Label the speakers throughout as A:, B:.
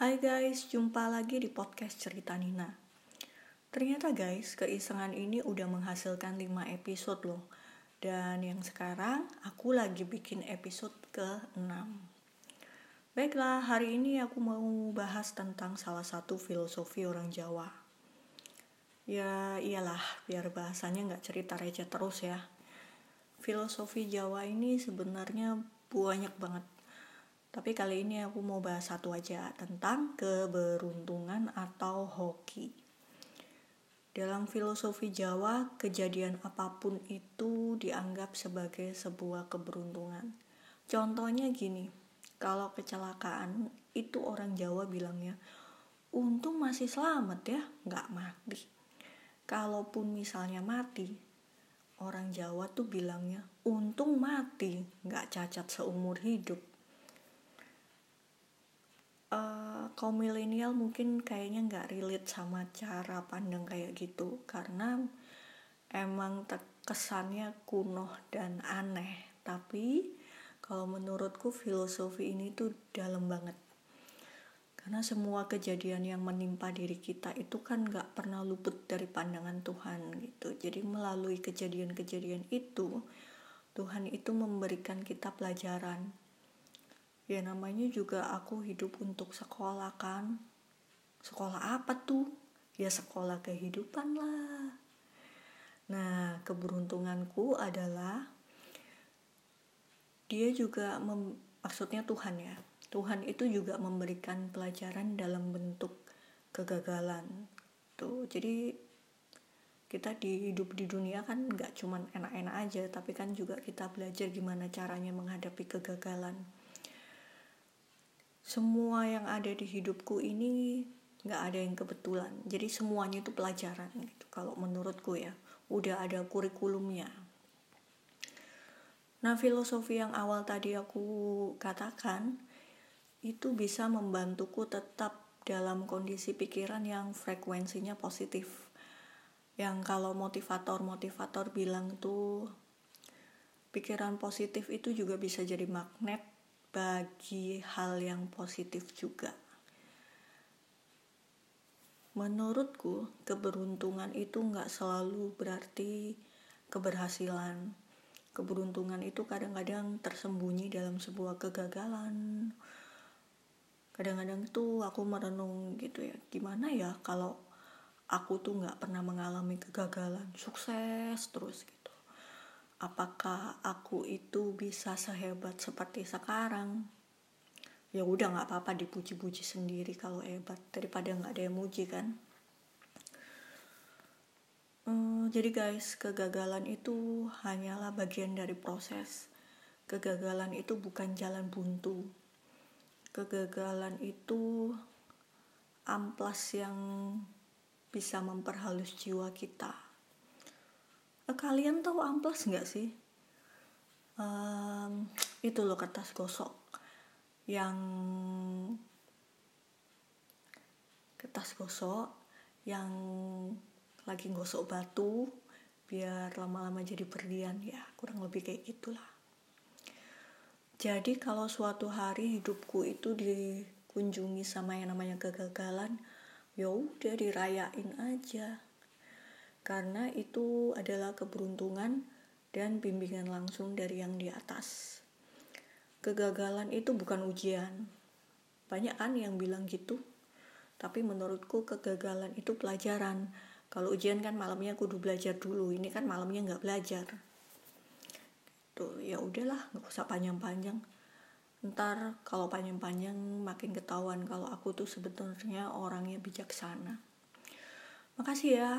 A: Hai guys, jumpa lagi di podcast Cerita Nina. Ternyata guys, keisengan ini udah menghasilkan 5 episode loh. Dan yang sekarang aku lagi bikin episode ke-6. Baiklah, hari ini aku mau bahas tentang salah satu filosofi orang Jawa. Ya iyalah, biar bahasanya nggak cerita receh terus ya. Filosofi Jawa ini sebenarnya banyak banget tapi kali ini aku mau bahas satu aja tentang keberuntungan atau hoki. Dalam filosofi Jawa, kejadian apa pun itu dianggap sebagai sebuah keberuntungan. Contohnya gini, kalau kecelakaan itu orang Jawa bilangnya, untung masih selamat ya, nggak mati. Kalaupun misalnya mati, orang Jawa tuh bilangnya, untung mati, nggak cacat seumur hidup kaum milenial mungkin kayaknya nggak relate sama cara pandang kayak gitu. Karena emang kesannya kuno dan aneh. Tapi kalau menurutku filosofi ini tuh dalam banget. Karena semua kejadian yang menimpa diri kita itu kan nggak pernah luput dari pandangan Tuhan gitu. Jadi melalui kejadian-kejadian itu Tuhan itu memberikan kita pelajaran ya namanya juga aku hidup untuk sekolah kan. Sekolah apa tuh? Ya sekolah kehidupan lah. Nah keberuntunganku adalah dia juga mem, maksudnya Tuhan ya. Tuhan itu juga memberikan pelajaran dalam bentuk kegagalan. Tuh jadi kita di hidup di dunia kan nggak cuman enak-enak aja tapi kan juga kita belajar gimana caranya menghadapi kegagalan semua yang ada di hidupku ini nggak ada yang kebetulan. Jadi semuanya itu pelajaran gitu kalau menurutku ya. Udah ada kurikulumnya. Nah filosofi yang awal tadi aku katakan itu bisa membantuku tetap dalam kondisi pikiran yang frekuensinya positif. Yang kalau motivator-motivator bilang tuh pikiran positif itu juga bisa jadi magnet bagi hal yang positif juga. Menurutku, keberuntungan itu nggak selalu berarti keberhasilan. Keberuntungan itu kadang-kadang tersembunyi dalam sebuah kegagalan. Kadang-kadang tuh aku merenung gitu ya, gimana ya kalau aku tuh nggak pernah mengalami kegagalan, sukses terus gitu apakah aku itu bisa sehebat seperti sekarang? Ya udah nggak apa-apa dipuji-puji sendiri kalau hebat daripada nggak ada yang muji kan? Hmm, jadi guys kegagalan itu hanyalah bagian dari proses. Kegagalan itu bukan jalan buntu. Kegagalan itu amplas yang bisa memperhalus jiwa kita kalian tahu amplas nggak sih? Um, itu loh kertas gosok yang kertas gosok yang lagi gosok batu biar lama-lama jadi berlian. Ya kurang lebih kayak gitulah. Jadi kalau suatu hari hidupku itu dikunjungi sama yang namanya kegagalan ya udah dirayain aja karena itu adalah keberuntungan dan bimbingan langsung dari yang di atas. Kegagalan itu bukan ujian. Banyak kan yang bilang gitu. Tapi menurutku kegagalan itu pelajaran. Kalau ujian kan malamnya kudu belajar dulu. Ini kan malamnya nggak belajar. Tuh ya udahlah, nggak usah panjang-panjang. Ntar kalau panjang-panjang makin ketahuan kalau aku tuh sebetulnya orangnya bijaksana. Makasih ya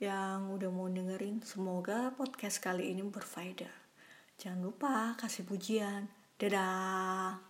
A: yang udah mau dengerin. Semoga podcast kali ini berfaedah. Jangan lupa kasih pujian. Dadah.